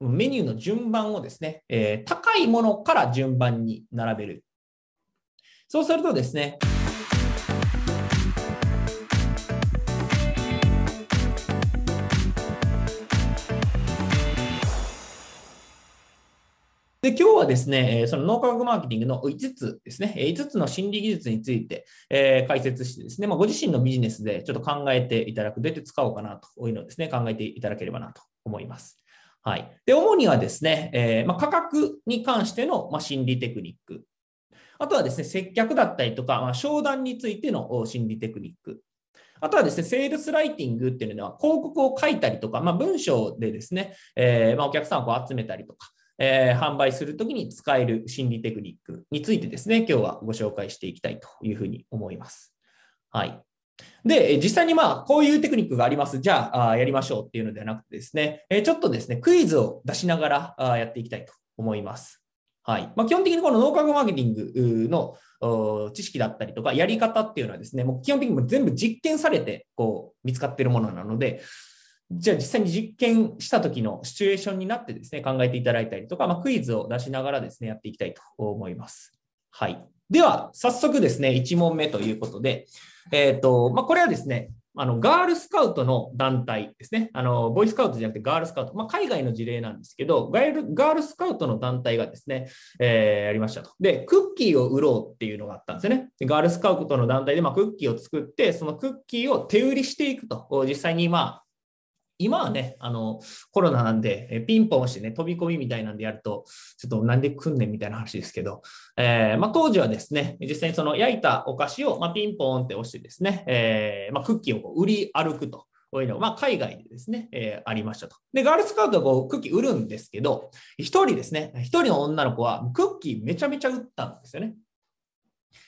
メニューの順番をですね、えー、高いものから順番に並べる。そうするとですね、で、今日はですね、その脳科学マーケティングの5つですね、5つの心理技術について、え解説してですね、まあ、ご自身のビジネスでちょっと考えていただく、どうやって使おうかなというのをですね、考えていただければなと思います。はい。で、主にはですね、えー、まあ、価格に関しての、ま心理テクニック。あとはですね、接客だったりとか、まあ、商談についての心理テクニック。あとはですね、セールスライティングっていうのは、広告を書いたりとか、まあ、文章でですね、えー、まお客さんをこう集めたりとか、えー、販売するときに使える心理テクニックについてですね、今日はご紹介していきたいというふうに思います。はい。で、実際にまあ、こういうテクニックがあります。じゃあ、やりましょうっていうのではなくてですね、ちょっとですね、クイズを出しながらやっていきたいと思います。はい。まあ、基本的にこの脳科学マーケティングの知識だったりとか、やり方っていうのはですね、もう基本的にも全部実験されて、こう、見つかっているものなので、じゃあ実際に実験した時のシチュエーションになってですね、考えていただいたりとか、まあ、クイズを出しながらですね、やっていきたいと思います。はい。では、早速ですね、1問目ということで、えっ、ー、と、まあ、これはですね、あの、ガールスカウトの団体ですね。あの、ボイスカウトじゃなくてガールスカウト。まあ、海外の事例なんですけど、ガールガールスカウトの団体がですね、えー、やりましたと。で、クッキーを売ろうっていうのがあったんですよね。でガールスカウトの団体で、まあ、クッキーを作って、そのクッキーを手売りしていくと。実際に、まあ、今はね、あの、コロナなんで、えピンポン押してね、飛び込みみたいなんでやると、ちょっとなんで来んねんみたいな話ですけど、えー、まあ、当時はですね、実際にその焼いたお菓子を、まあ、ピンポンって押してですね、えー、まあ、クッキーをこう売り歩くと。こういうの、まあ、海外でですね、えー、ありましたと。で、ガールスカウトはこうクッキー売るんですけど、一人ですね、一人の女の子はクッキーめちゃめちゃ売ったんですよね。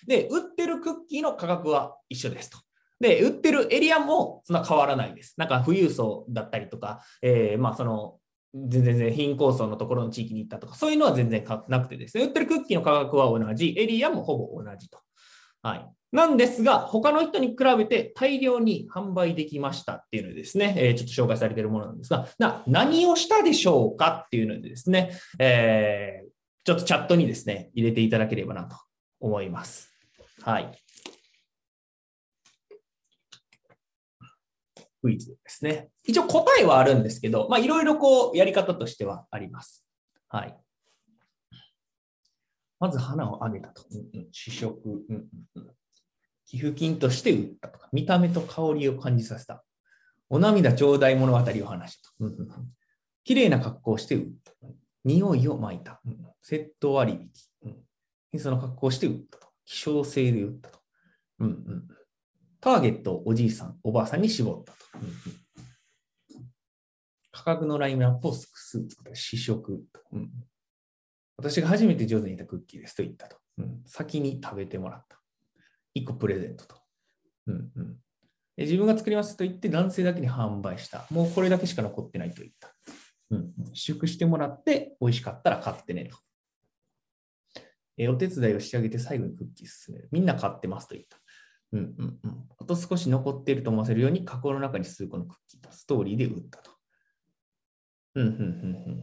で、売ってるクッキーの価格は一緒ですと。で、売ってるエリアもそんな変わらないです。なんか富裕層だったりとか、えー、まあその、全然貧困層のところの地域に行ったとか、そういうのは全然なくてですね、売ってるクッキーの価格は同じ、エリアもほぼ同じと。はい。なんですが、他の人に比べて大量に販売できましたっていうのですね、えー、ちょっと紹介されているものなんですが、な何をしたでしょうかっていうのでですね、えー、ちょっとチャットにですね、入れていただければなと思います。はい。クイズですね。一応答えはあるんですけど、まあ、いろいろこう、やり方としてはあります。はい。まず花をあげたと。うんうん、試食、うんうん。寄付金として売ったとか、見た目と香りを感じさせた。お涙頂戴物語を話したと。うんうん、綺麗な格好をして売った。匂いを撒いた。うん、セット割引。うん、その格好をして売ったと。希少性で売ったと。うんうんターゲットをおじいさん、おばあさんに絞ったと。価格のラインナップを複数作った試食、うん。私が初めて上手にいたクッキーですと言ったと。うん、先に食べてもらった。1個プレゼントと。うんうん、自分が作りますと言って男性だけに販売した。もうこれだけしか残ってないと言った。うん、試食してもらって美味しかったら買ってねと。えお手伝いをしてあげて最後にクッキー進める。みんな買ってますと言った。うんうんうん。あと少し残っていると思わせるように、加工の中に数個のクッキーとストーリーで打ったと。うんうんうんう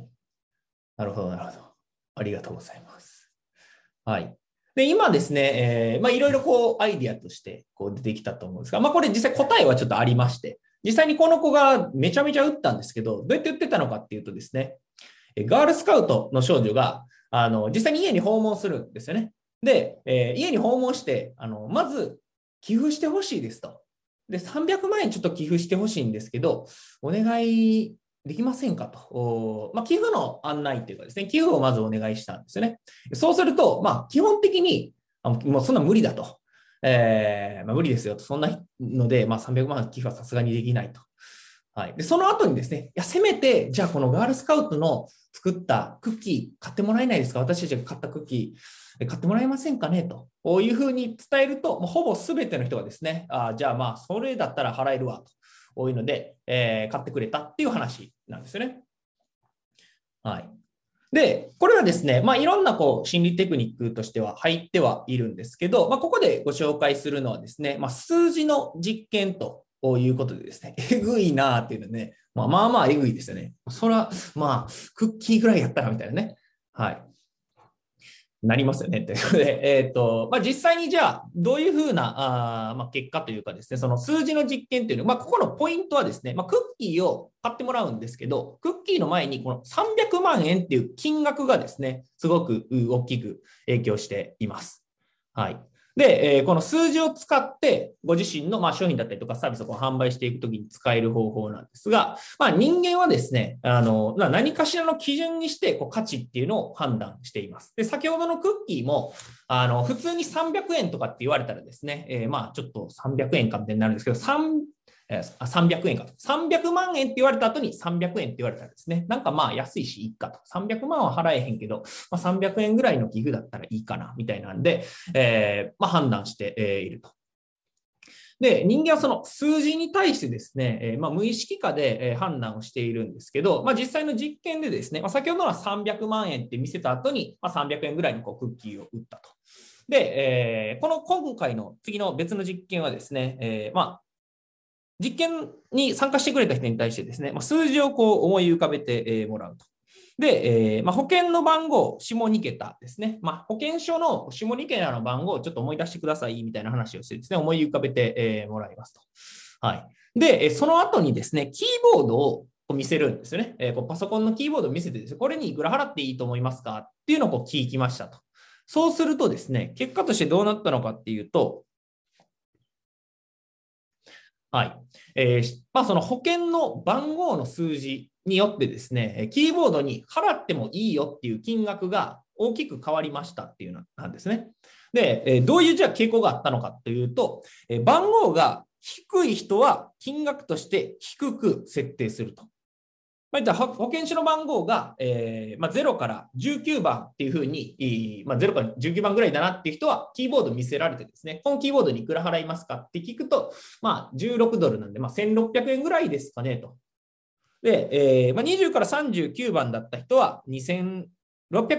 ん。なるほど、なるほど。ありがとうございます。はい。で、今ですね、えー、まあいろいろこうアイディアとしてこう出てきたと思うんですが、まあこれ実際答えはちょっとありまして、実際にこの子がめちゃめちゃ打ったんですけど、どうやって打ってたのかっていうとですね、ガールスカウトの少女が、あの、実際に家に訪問するんですよね。で、えー、家に訪問して、あの、まず寄付してほしいですと。で、300万円ちょっと寄付してほしいんですけど、お願いできませんかと。まあ、寄付の案内というかですね、寄付をまずお願いしたんですよね。そうすると、まあ、基本的に、あもうそんな無理だと。えー、まあ、無理ですよと。そんなので、まあ、300万寄付はさすがにできないと。はい。で、その後にですね、いや、せめて、じゃあこのガールスカウトの作ったクッキー買ってもらえないですか？私たちが買ったクッキー買ってもらえませんかね？というふうに伝えると、もうほぼ全ての人がですね、あじゃあまあ、それだったら払えるわというので、えー、買ってくれたっていう話なんですよね。はい。で、これはですね、まあ、いろんなこう心理テクニックとしては入ってはいるんですけど、まあ、ここでご紹介するのはですね、まあ、数字の実験とということでですね、えぐいなっていうのね、まあまあまあえぐいですよね。そら、まあ、クッキーぐらいやったらみたいなね。はい。なりますよね。ということで、えっ、ー、と、まあ、実際にじゃあ、どういうふうな、あまあ、結果というかですね、その数字の実験っていうのは、まあ、ここのポイントはですね、まあ、クッキーを買ってもらうんですけど、クッキーの前にこの300万円っていう金額がですね、すごく大きく影響しています。はい。で、えー、この数字を使って、ご自身の、まあ、商品だったりとかサービスを販売していくときに使える方法なんですが、まあ、人間はですね、あの何かしらの基準にしてこう価値っていうのを判断しています。で、先ほどのクッキーも、あの普通に300円とかって言われたらですね、えー、まあちょっと300円かみたいになるんですけど、え300円か。300万円って言われた後に300円って言われたらですね、なんかまあ安いしいいかと。300万は払えへんけど、まあ、300円ぐらいの寄付だったらいいかな、みたいなんで、えー、まあ、判断していると。で、人間はその数字に対してですね、まあ、無意識化で、判断をしているんですけど、まあ、実際の実験でですね、まあ、先ほどのは300万円って見せた後に、まあ、300円ぐらいにこうクッキーを売ったと。で、えー、この今回の次の別の実験はですね、え、ま、実験に参加してくれた人に対してですね、まあ、数字をこう思い浮かべてもらうと。で、えーまあ、保険の番号、下2桁ですね。まあ、保険証の下2桁の番号をちょっと思い出してくださいみたいな話をしてですね、思い浮かべて、えー、もらいますと。はい。で、その後にですね、キーボードを見せるんですよね。えー、こうパソコンのキーボードを見せてですね、これにいくら払っていいと思いますかっていうのをこう聞きましたと。そうするとですね、結果としてどうなったのかっていうと、はい。えー、まあ、その保険の番号の数字によってですね、キーボードに払ってもいいよっていう金額が大きく変わりましたっていうのなんですね。で、どういうじゃあ傾向があったのかというと、番号が低い人は金額として低く設定すると。まあ、保険証の番号が、えーまあ、0から19番っていうふうに、まあ、0から19番ぐらいだなっていう人は、キーボード見せられてですね、このキーボードにいくら払いますかって聞くと、まあ、16ドルなんで、まあ、1600円ぐらいですかねと。で、えーまあ、20から39番だった人は2600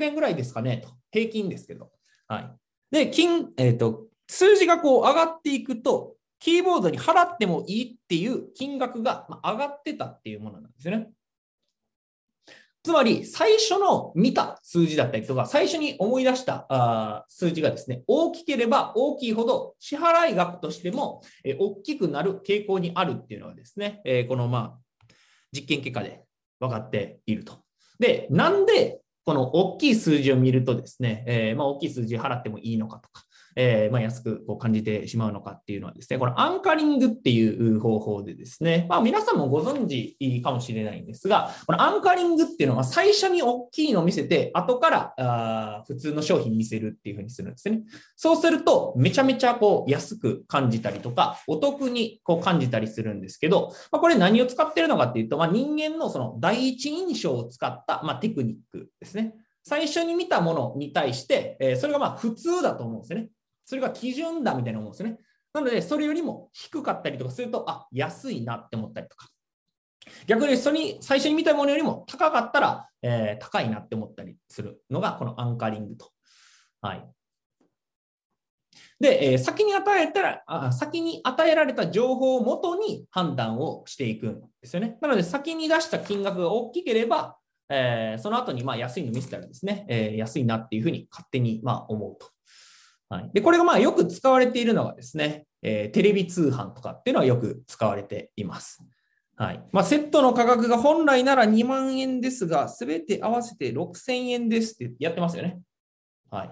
円ぐらいですかねと。平均ですけど。はい。で、金、えっ、ー、と、数字がこう上がっていくと、キーボードに払ってもいいっていう金額が上がってたっていうものなんですよね。つまり、最初の見た数字だったりとか、最初に思い出したあ数字がですね、大きければ大きいほど支払い額としても、え、大きくなる傾向にあるっていうのはですね、え、このまあ実験結果で分かっていると。で、なんでこの大きい数字を見るとですね、え、ま、大きい数字払ってもいいのかとか、えー、まあ、安くこう感じてしまうのかっていうのはですね、このアンカリングっていう方法でですね、まあ、皆さんもご存知かもしれないんですが、このアンカリングっていうのは最初に大きいのを見せて、後からあ普通の商品見せるっていうふうにするんですね。そうすると、めちゃめちゃこう安く感じたりとか、お得にこう感じたりするんですけど、まあ、これ何を使ってるのかっていうと、まあ、人間のその第一印象を使った、ま、テクニックですね。最初に見たものに対して、えそれがまあ普通だと思うんですよね。それが基準だみたいなもんですね。なので、それよりも低かったりとかすると、あ、安いなって思ったりとか。逆にそれに最初に見たものよりも高かったら、えー、高いなって思ったりするのがこのアンカリングと。はい。で、えー、先に与えたらあ、先に与えられた情報をもとに判断をしていくんですよね。なので、先に出した金額が大きければ、えー、その後にまあ安いの見せたらですね、えー、安いなっていうふうに勝手にまあ思うと。はい、でこれがまあよく使われているのがですね、えー、テレビ通販とかっていうのはよく使われています。はいまあ、セットの価格が本来なら2万円ですが、すべて合わせて6000円ですってやってますよね。はい、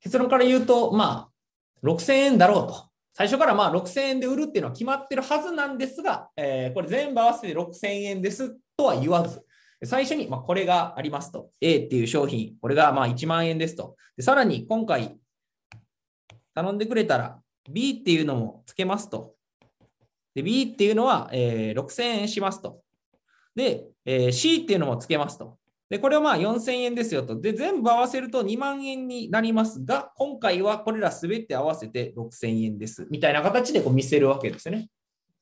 結論から言うと、まあ、6000円だろうと。最初からまあ6000円で売るっていうのは決まってるはずなんですが、えー、これ全部合わせて6000円ですとは言わず、最初に、まこれがありますと。A っていう商品、これがまあ1万円ですと。でさらに今回頼んでくれたら B っていうのもつけますと。で B っていうのは、えー、6000円しますと。で、えー、C っていうのもつけますと。で、これはまあ4000円ですよと。で、全部合わせると2万円になりますが、今回はこれらすべて合わせて6000円です。みたいな形でこう見せるわけですよね。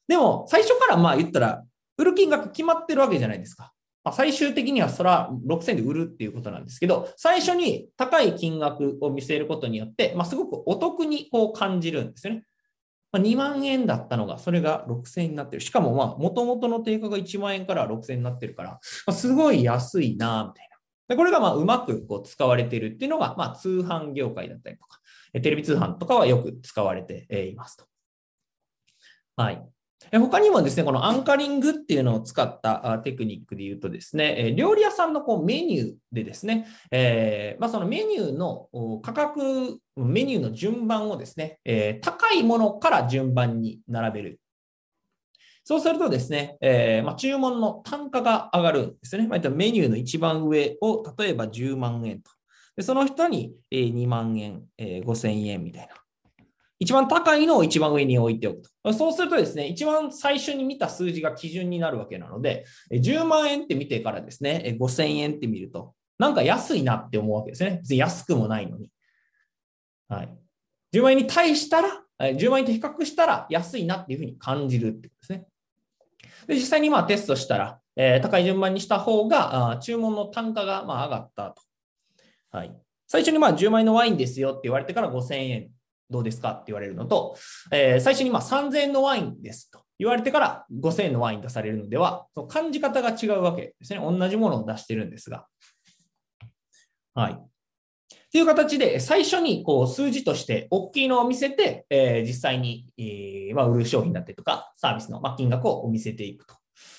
でも、最初からまあ言ったら、売る金額決まってるわけじゃないですか。まあ、最終的にはそれは6000で売るっていうことなんですけど、最初に高い金額を見せることによって、まあ、すごくお得にこう感じるんですよね。まあ、2万円だったのが、それが6000円になってる。しかも、まあ、元々の定価が1万円から6000円になってるから、まあ、すごい安いな、みたいな。でこれが、まあ、うまくこう使われてるっていうのが、まあ、通販業界だったりとか、テレビ通販とかはよく使われていますと。はい。他にもですね、このアンカリングっていうのを使ったテクニックで言うとですね、料理屋さんのこうメニューでですね、えー、まあ、そのメニューの価格、メニューの順番をですね、えー、高いものから順番に並べる。そうするとですね、えー、まあ、注文の単価が上がるんですね。まあ、メニューの一番上を例えば10万円と。でその人に2万円、5000円みたいな。一番高いのを一番上に置いておくと。そうするとですね、一番最初に見た数字が基準になるわけなので、10万円って見てからですね、5000円って見ると、なんか安いなって思うわけですね。別に安くもないのに。はい。10万円に対したら、10万円と比較したら安いなっていうふうに感じるってことですね。で、実際にまあテストしたら、えー、高い順番にした方が、注文の単価がま上がったと。はい。最初にまあ10万円のワインですよって言われてから5000円どうですか？って言われるのと、えー、最初にま3000円のワインですと言われてから5000円のワイン出されるのでは、その感じ方が違うわけですね。同じものを出してるんですが。はい。という形で、最初にこう数字として大きいのを見せて、えー、実際に、えーまあ、売る商品だったりとか、サービスの、ま、金額を見せていくと。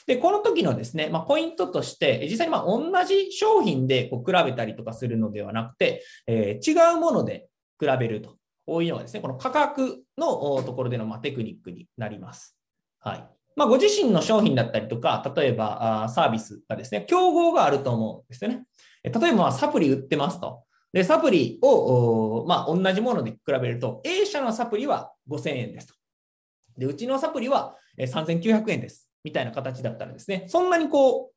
で、この時のですね、まあ、ポイントとして、実際にまあ同じ商品でこう比べたりとかするのではなくて、えー、違うもので比べると。こういうのがですね、この価格のところでのまテクニックになります。はい。まあ、ご自身の商品だったりとか、例えばサービスがですね、競合があると思うんですよね。例えば、サプリ売ってますと。で、サプリを、まあ、同じもので比べると、A 社のサプリは5000円ですと。で、うちのサプリは3900円です。みたいな形だったらですね、そんなにこ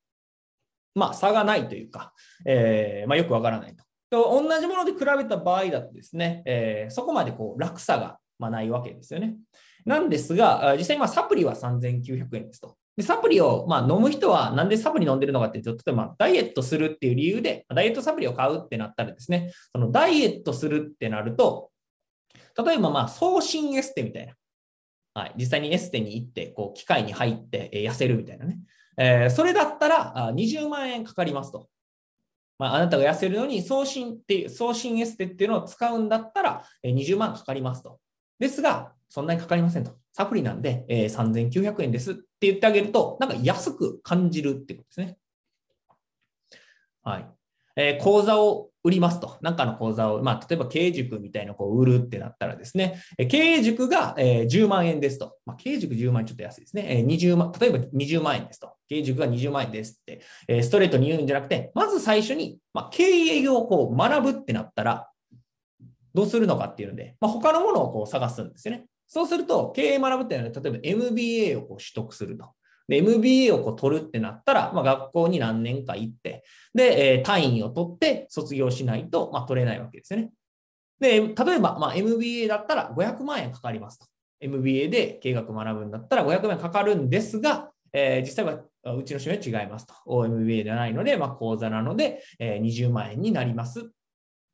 う、まあ、差がないというか、えー、まあ、よくわからないと。と同じもので比べた場合だとですね、えー、そこまでこう落差がまないわけですよね。なんですが、実際にサプリは3900円ですと。でサプリを、まあ、飲む人はなんでサプリ飲んでるのかっていうと、例えばダイエットするっていう理由で、ダイエットサプリを買うってなったらですね、そのダイエットするってなると、例えばまあ送信エステみたいな。はい、実際にエステに行って、こう機械に入って痩せるみたいなね。えー、それだったら20万円かかりますと。まあ、あなたが痩せるのに送信っていう、送信エステっていうのを使うんだったら20万かかりますと。ですが、そんなにかかりませんと。サプリなんで、えー、3900円ですって言ってあげると、なんか安く感じるってことですね。はい。えー、講座を売りますと。なんかの講座を、まあ、例えば経営塾みたいなこう売るってなったらですね、経営塾が、えー、10万円ですと。まあ、経営塾10万円ちょっと安いですね。えー、20万、例えば20万円ですと。経営塾が20万円ですって、えー、ストレートに言うんじゃなくて、まず最初に、まあ、経営をこう学ぶってなったら、どうするのかっていうので、まあ、他のものをこう探すんですよね。そうすると、経営学ぶっていうのは、例えば MBA をこう取得すると。で、MBA をこう取るってなったら、まあ、学校に何年か行って、で、えー、単位を取って卒業しないと、まあ、取れないわけですね。で、例えば、まあ、MBA だったら500万円かかりますと。MBA で経営学ぶんだったら500万円かかるんですが、えー、実際はうちの収入は違いますと。OMBA ではないので、まあ、講座なので、えー、20万円になりますっ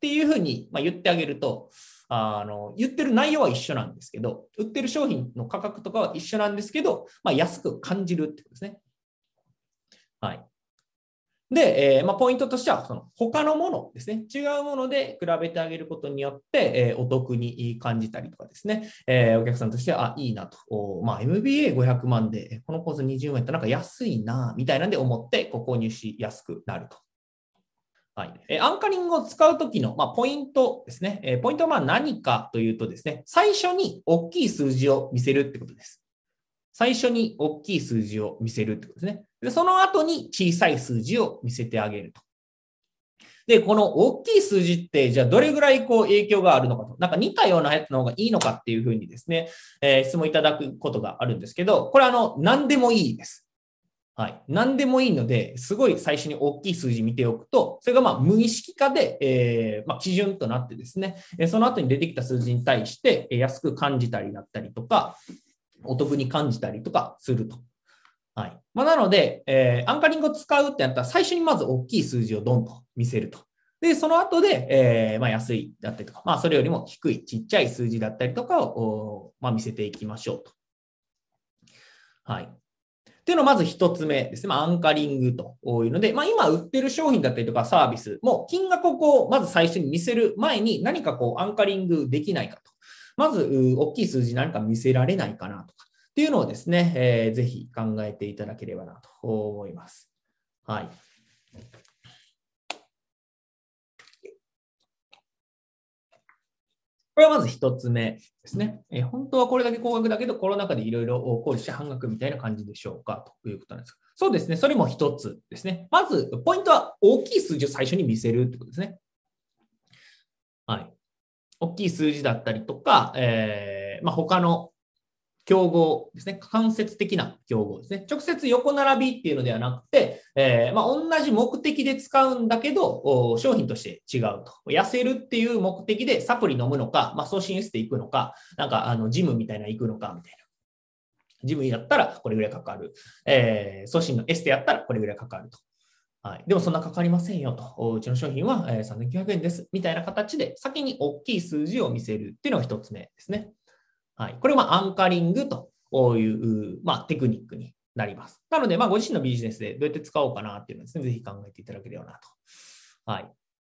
ていうふうに、まあ、言ってあげると、あの、言ってる内容は一緒なんですけど、売ってる商品の価格とかは一緒なんですけど、まあ、安く感じるってことですね。はい。で、えー、まあ、ポイントとしては、その他のものですね、違うもので比べてあげることによって、えー、お得に感じたりとかですね、えー、お客さんとしては、あ、いいなと、まあ、MBA500 万で、このコース20万円ってなんか安いな、みたいなんで思って、購入しやすくなるとはい。えアンカリングを使うときの、まあ、ポイントですね。えポイントはまあ何かというとですね、最初に大きい数字を見せるってことです。最初に大きい数字を見せるってことですね。で、その後に小さい数字を見せてあげると。で、この大きい数字って、じゃあどれぐらいこう影響があるのかと。なんか似たようなやつの方がいいのかっていうふうにですね、えー、質問いただくことがあるんですけど、これあの、何でもいいです。はい。何でもいいので、すごい最初に大きい数字見ておくと、それがまあ無意識化で、えー、まあ、基準となってですね、その後に出てきた数字に対して安く感じたりだったりとか、お得に感じたりとかすると。はい。まあ、なので、えー、アンカリングを使うってなったら、最初にまず大きい数字をドンと見せると。で、その後で、えー、まあ、安いだったりとか、まあ、それよりも低い、ちっちゃい数字だったりとかを、まあ、見せていきましょうと。はい。っていうのまず一つ目ですね。まあ、アンカリングというので、まあ、今売ってる商品だったりとかサービスも金額をこう、まず最初に見せる前に何かこう、アンカリングできないかと。まず、大きい数字何か見せられないかなとかっていうのをですね、えー、ぜひ考えていただければなと思います。はい。これはまず一つ目ですね。えー、本当はこれだけ高額だけど、コロナ禍でいろいろ考慮し半額みたいな感じでしょうかということなんですそうですね。それも一つですね。まず、ポイントは大きい数字を最初に見せるってことですね。はい。大きい数字だったりとか、えー、まあ、他の競合ですね。間接的な競合ですね。直接横並びっていうのではなくて、えー、まあ、同じ目的で使うんだけど、商品として違うと。痩せるっていう目的でサプリ飲むのか、まあ、送信エステ行くのか、なんかあのジムみたいな行くのかみたいな。ジムやったらこれぐらいかかる。えー、送信のエステやったらこれぐらいかかると。はい。でもそんなかかりませんよと。うちの商品は3900円です。みたいな形で先に大きい数字を見せるっていうのが一つ目ですね。はい。これはアンカリングという、まあ、テクニックになります。なので、まあ、ご自身のビジネスでどうやって使おうかなっていうのをですね、ぜひ考えていただければなと。はい。